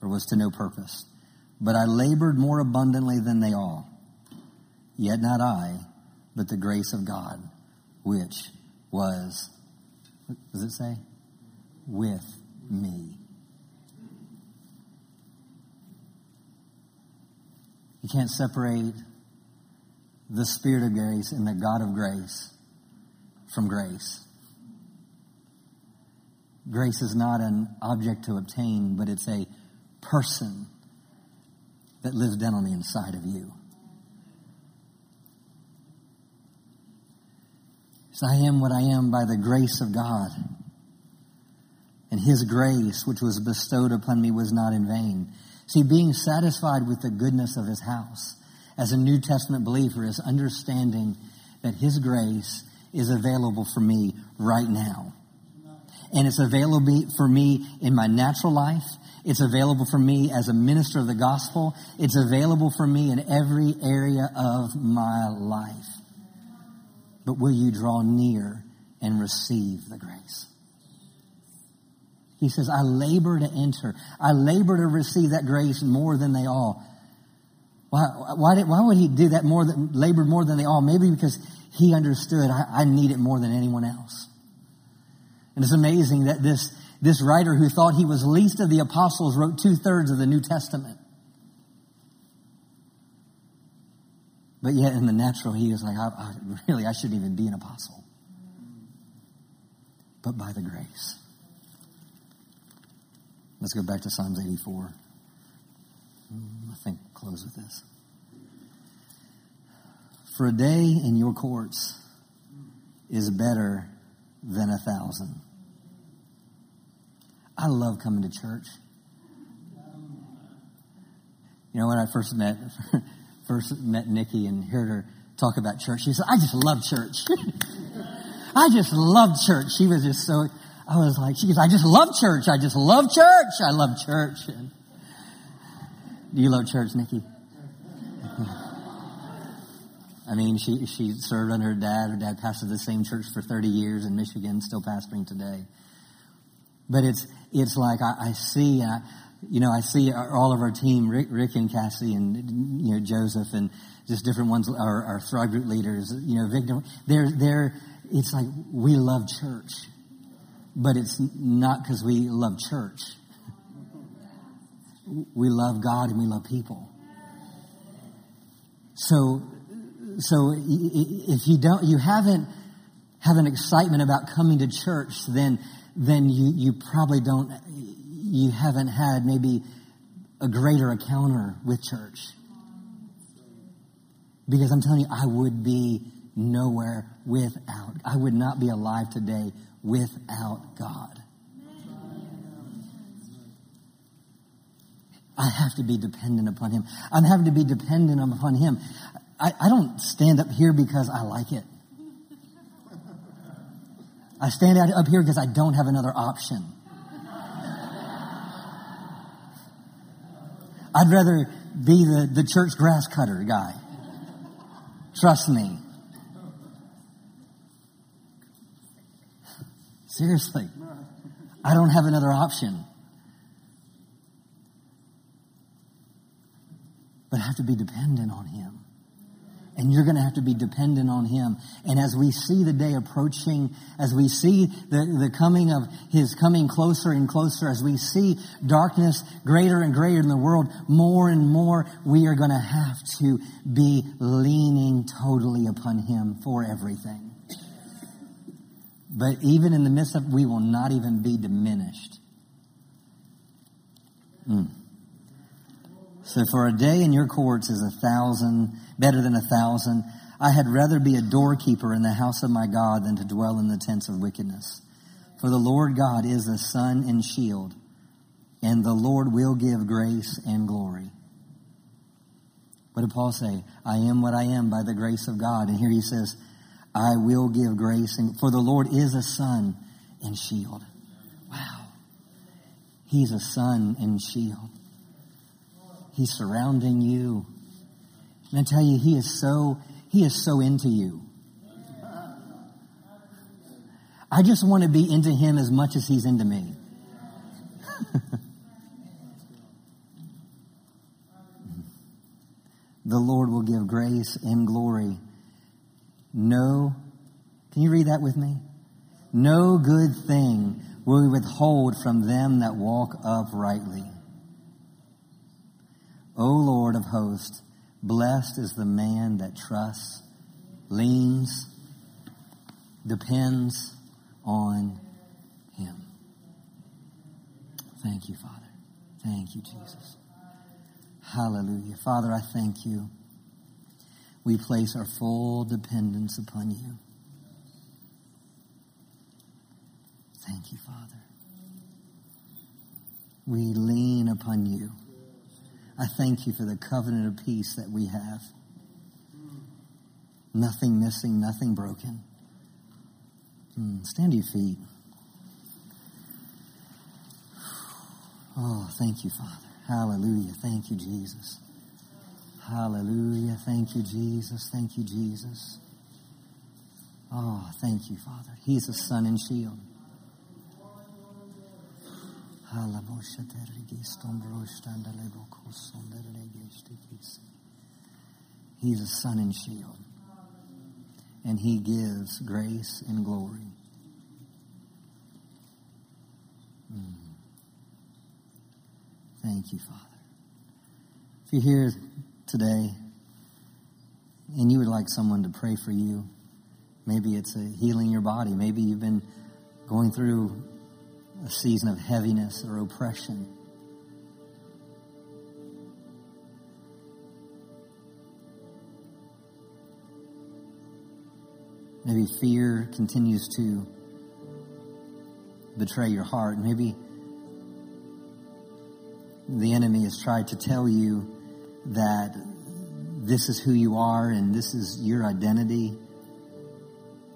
or was to no purpose. But I labored more abundantly than they all. Yet not I, but the grace of God, which was, what does it say? With me. You can't separate the Spirit of grace and the God of grace from grace. Grace is not an object to obtain, but it's a person that lives down on the inside of you. So I am what I am by the grace of God. And his grace, which was bestowed upon me, was not in vain. See, being satisfied with the goodness of his house as a New Testament believer is understanding that his grace is available for me right now. And it's available for me in my natural life. It's available for me as a minister of the gospel. It's available for me in every area of my life. But will you draw near and receive the grace? He says, I labor to enter. I labor to receive that grace more than they all. Why, why, did, why would he do that more than, labor more than they all? Maybe because he understood I, I need it more than anyone else. And it's amazing that this, this writer who thought he was least of the apostles wrote two thirds of the New Testament. But yet in the natural, he was like, I, I, really, I shouldn't even be an apostle. But by the grace. Let's go back to Psalms 84. Mm, I think close with this. For a day in your courts is better than a thousand. I love coming to church. You know, when I first met, first met Nikki and heard her talk about church, she said, I just love church. I just love church. She was just so, I was like, she goes, I just love church. I just love church. I love church. And do you love church, Nikki? I mean, she, she served under her dad. Her dad pastored the same church for 30 years in Michigan, still pastoring today. But it's, it's like I, I see, uh, you know, I see all of our team, Rick, Rick and Cassie and, you know, Joseph and just different ones, our, our Thrive group leaders, you know, Victor, they're, they're, it's like we love church, but it's not because we love church. We love God and we love people. So, so if you don't, you haven't have an excitement about coming to church, then, then you, you probably don't, you haven't had maybe a greater encounter with church. Because I'm telling you, I would be nowhere without, I would not be alive today without God. I have to be dependent upon Him. I'm having to be dependent upon Him. I, I don't stand up here because I like it. I stand up here because I don't have another option. I'd rather be the, the church grass cutter guy. Trust me. Seriously. I don't have another option. But I have to be dependent on Him. And you're going to have to be dependent on Him. And as we see the day approaching, as we see the, the coming of His coming closer and closer, as we see darkness greater and greater in the world, more and more we are going to have to be leaning totally upon Him for everything. But even in the midst of, we will not even be diminished. Mm. So for a day in your courts is a thousand, better than a thousand. I had rather be a doorkeeper in the house of my God than to dwell in the tents of wickedness. For the Lord God is a sun and shield, and the Lord will give grace and glory. What did Paul say? I am what I am by the grace of God. And here he says, I will give grace, and for the Lord is a sun and shield. Wow. He's a sun and shield. He's surrounding you. And I tell you, he is so, he is so into you. I just want to be into him as much as he's into me. the Lord will give grace and glory. No, can you read that with me? No good thing will we withhold from them that walk uprightly. O Lord of hosts, blessed is the man that trusts, leans, depends on him. Thank you, Father. Thank you, Jesus. Hallelujah. Father, I thank you. We place our full dependence upon you. Thank you, Father. We lean upon you. I thank you for the covenant of peace that we have. Nothing missing, nothing broken. Hmm, stand to your feet. Oh, thank you, Father. Hallelujah. Thank you, Jesus. Hallelujah. Thank you, Jesus. Thank you, Jesus. Oh, thank you, Father. He's a sun and shield. He's a sun and shield. And he gives grace and glory. Mm. Thank you, Father. If you're here today and you would like someone to pray for you, maybe it's a healing your body. Maybe you've been going through a season of heaviness or oppression. Maybe fear continues to betray your heart. Maybe the enemy has tried to tell you that this is who you are and this is your identity.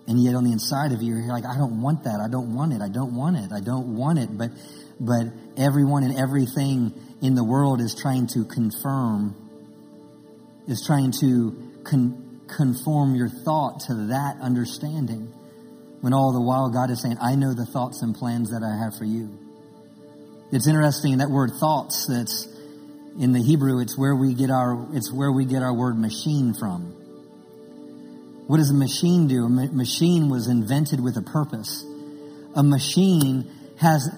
And yet on the inside of you, you're like, I don't want that. I don't want it. I don't want it. I don't want it. But, but everyone and everything in the world is trying to confirm, is trying to con- conform your thought to that understanding. When all the while God is saying, I know the thoughts and plans that I have for you. It's interesting that word thoughts that's in the Hebrew, it's where we get our, it's where we get our word machine from. What does a machine do? A ma- machine was invented with a purpose. A machine has,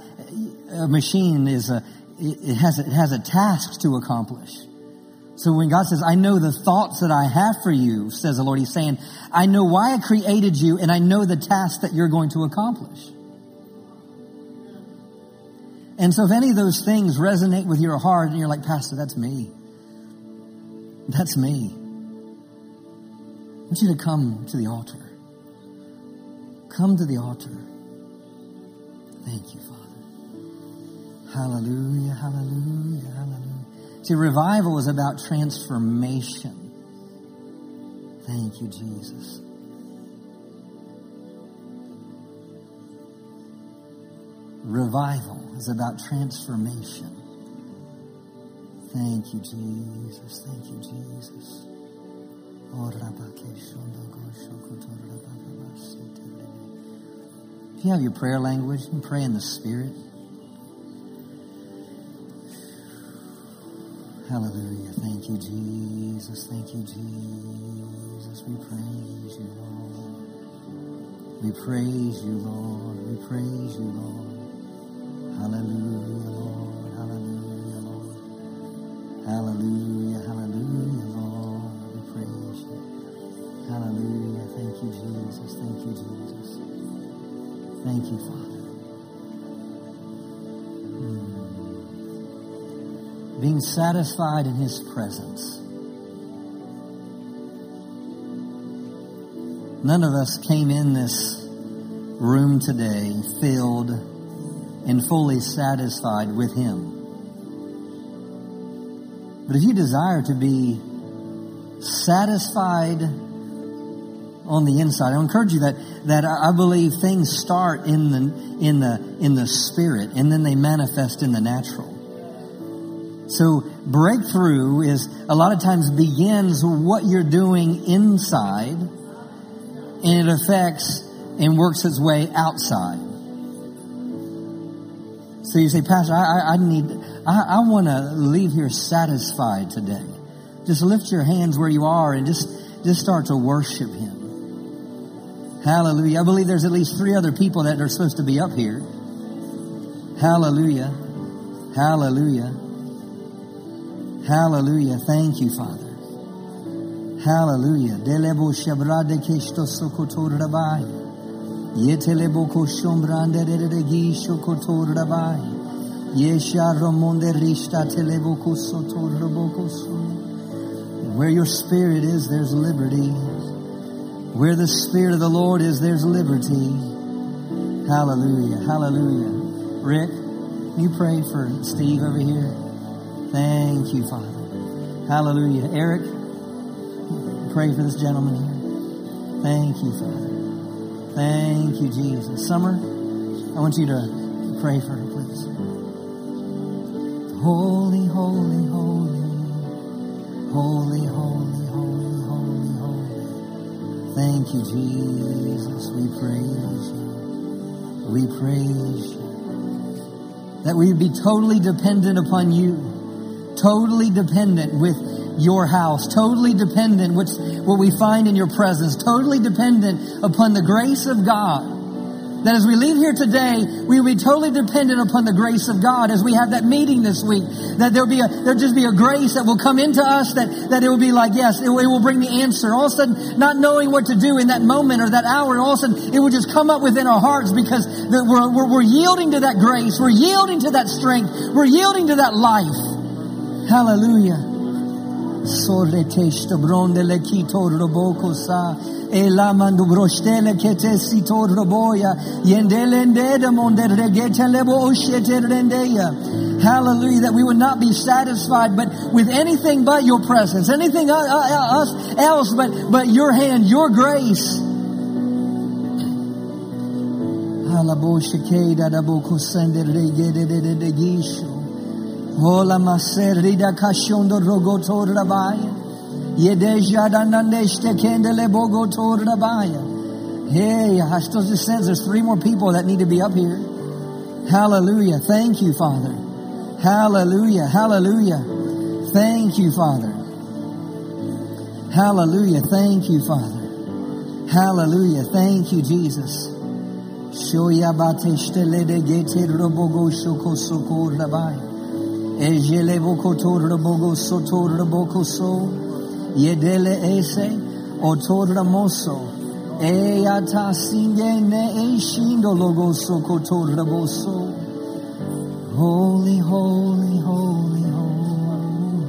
a machine is a, it has, it has a task to accomplish. So when God says, I know the thoughts that I have for you, says the Lord, He's saying, I know why I created you and I know the task that you're going to accomplish. And so if any of those things resonate with your heart and you're like, Pastor, that's me. That's me. I want you to come to the altar. Come to the altar. Thank you, Father. Hallelujah, hallelujah, hallelujah. See, revival is about transformation. Thank you, Jesus. Revival is about transformation. Thank you, Jesus. Thank you, Jesus. Oh, if you have your prayer language, you pray in the Spirit. Hallelujah. Thank you, Jesus. Thank you, Jesus. We praise you, Lord. We praise you, Lord. We praise you, Lord. Hallelujah, Lord. Hallelujah, Lord. Hallelujah, hallelujah, Lord. We praise you. Hallelujah. Thank you, Jesus. Thank you, Jesus. Thank you, Father. Being satisfied in His presence. None of us came in this room today filled and fully satisfied with Him. But if you desire to be satisfied on the inside, I encourage you that, that I believe things start in the, in the, in the spirit and then they manifest in the natural. So breakthrough is a lot of times begins what you're doing inside and it affects and works its way outside. So you say, Pastor, I, I, I need, I, I want to leave here satisfied today. Just lift your hands where you are and just, just start to worship Him. Hallelujah. I believe there's at least three other people that are supposed to be up here. Hallelujah. Hallelujah. Hallelujah. Thank you, Father. Hallelujah. Sokotor rabai. Rishta rabokoso. Where your spirit is, there's liberty. Where the spirit of the Lord is, there's liberty. Hallelujah. Hallelujah. Rick, you pray for Steve over here. Thank you, Father. Hallelujah. Eric, pray for this gentleman here. Thank you, Father. Thank you, Jesus. Summer, I want you to pray for her, please. Holy, holy, holy, holy, holy, holy, holy, holy. Thank you, Jesus. We praise you. We praise you. That we would be totally dependent upon you. Totally dependent with your house, totally dependent, which what we find in your presence, totally dependent upon the grace of God. That as we leave here today, we will be totally dependent upon the grace of God as we have that meeting this week. That there'll be a, there'll just be a grace that will come into us that, that it will be like, yes, it, will bring the answer. All of a sudden, not knowing what to do in that moment or that hour, all of a sudden, it will just come up within our hearts because we're, we're, we're yielding to that grace. We're yielding to that strength. We're yielding to that life. Hallelujah. Sorre testa brondele kito roboko sa e la mandu broštele kete si to roboya yendele ndede monde regete lebo oshete rendeya. Hallelujah, that we would not be satisfied but with anything but your presence, anything else but, but your hand, your grace. Halaboshe. Ola maserida kashondo rogotor rabaya. Yedeja danandeshte kendele bogotor rabaya. Hey, Hashtos says there's three more people that need to be up here. Hallelujah. Thank you, Father. Hallelujah. Hallelujah. Thank you, Father. Hallelujah. Thank you, Father. Hallelujah. Thank you, Jesus. Shoya bateshtele de gete robogo shoko soko rabaya. Holy holy holy holy.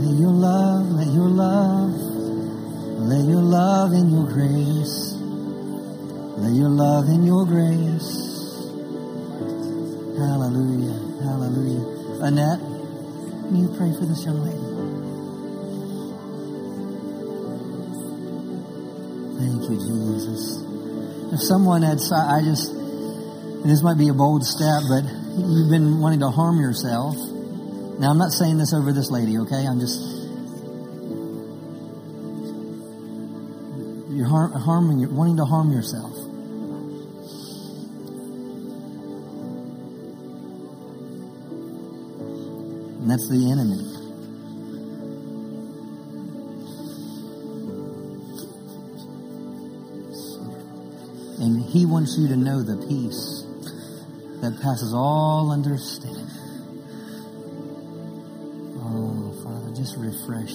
Let your love let your love let your love and your grace. Let your love and your grace Hallelujah. Hallelujah. Annette, can you pray for this young lady? Thank you, Jesus. If someone had, I just, this might be a bold step, but you've been wanting to harm yourself. Now, I'm not saying this over this lady, okay? I'm just, you're har- harming, wanting to harm yourself. That's the enemy. And he wants you to know the peace that passes all understanding. Oh, Father, just refresh.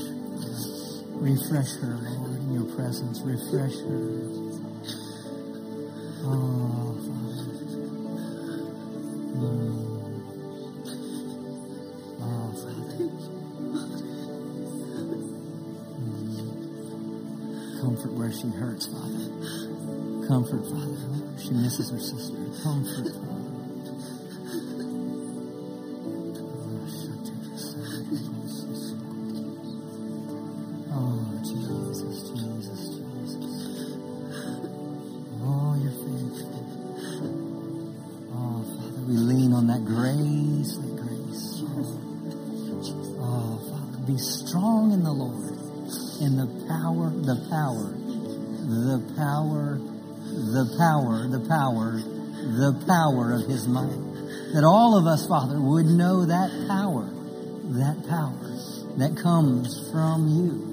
Refresh her, Lord, in your presence. Refresh her. Where she hurts, Father. Comfort, Father. She misses her sister. Comfort, power of His might. That all of us, Father, would know that power, that power that comes from you.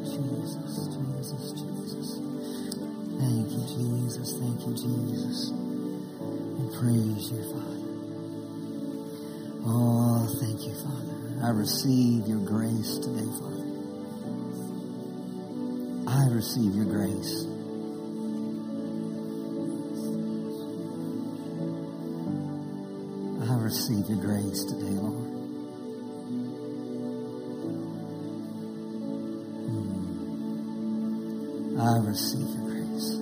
Jesus, Jesus, Jesus. Thank you, Jesus. Thank you, Jesus. And praise you, Father. Oh, thank you, Father. I receive your grace today, Father. I receive your grace. Receive your grace today, Lord. Mm. I receive your grace.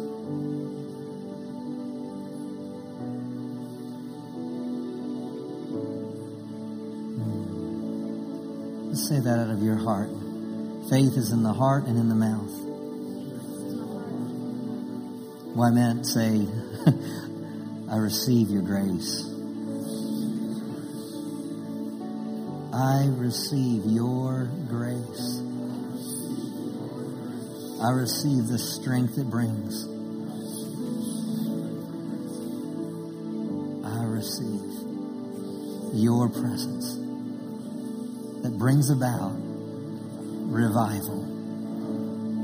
Mm. Let's say that out of your heart. Faith is in the heart and in the mouth. Why, man, say, I receive your grace. I receive your grace. I receive the strength it brings. I receive your presence that brings about revival.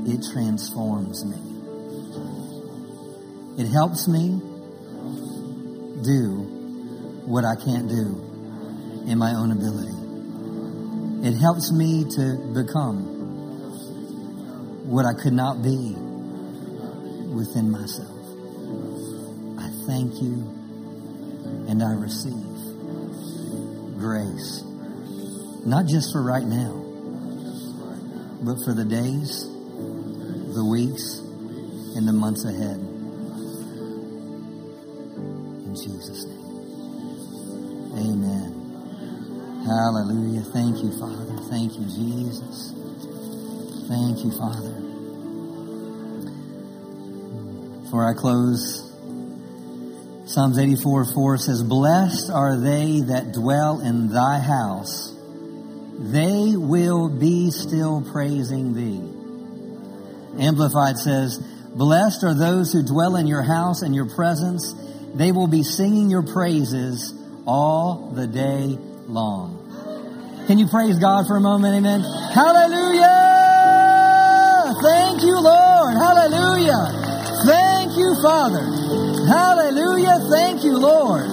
It transforms me. It helps me do what I can't do in my own ability. It helps me to become what I could not be within myself. I thank you and I receive grace. Not just for right now, but for the days, the weeks, and the months ahead. Hallelujah. Thank you, Father. Thank you, Jesus. Thank you, Father. Before I close, Psalms 84 4 says, Blessed are they that dwell in thy house. They will be still praising thee. Amplified says, Blessed are those who dwell in your house and your presence. They will be singing your praises all the day long. Can you praise God for a moment? Amen. Hallelujah! Thank you, Lord. Hallelujah. Thank you, Father. Hallelujah. Thank you, Lord.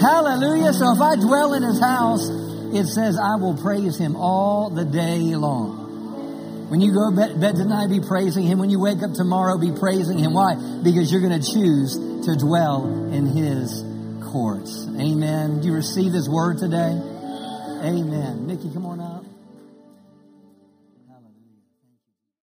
Hallelujah. So if I dwell in his house, it says I will praise him all the day long. When you go to bed, bed tonight, be praising him. When you wake up tomorrow, be praising him. Why? Because you're going to choose to dwell in his courts. Amen. Do you receive this word today? Amen. Nikki, come on up.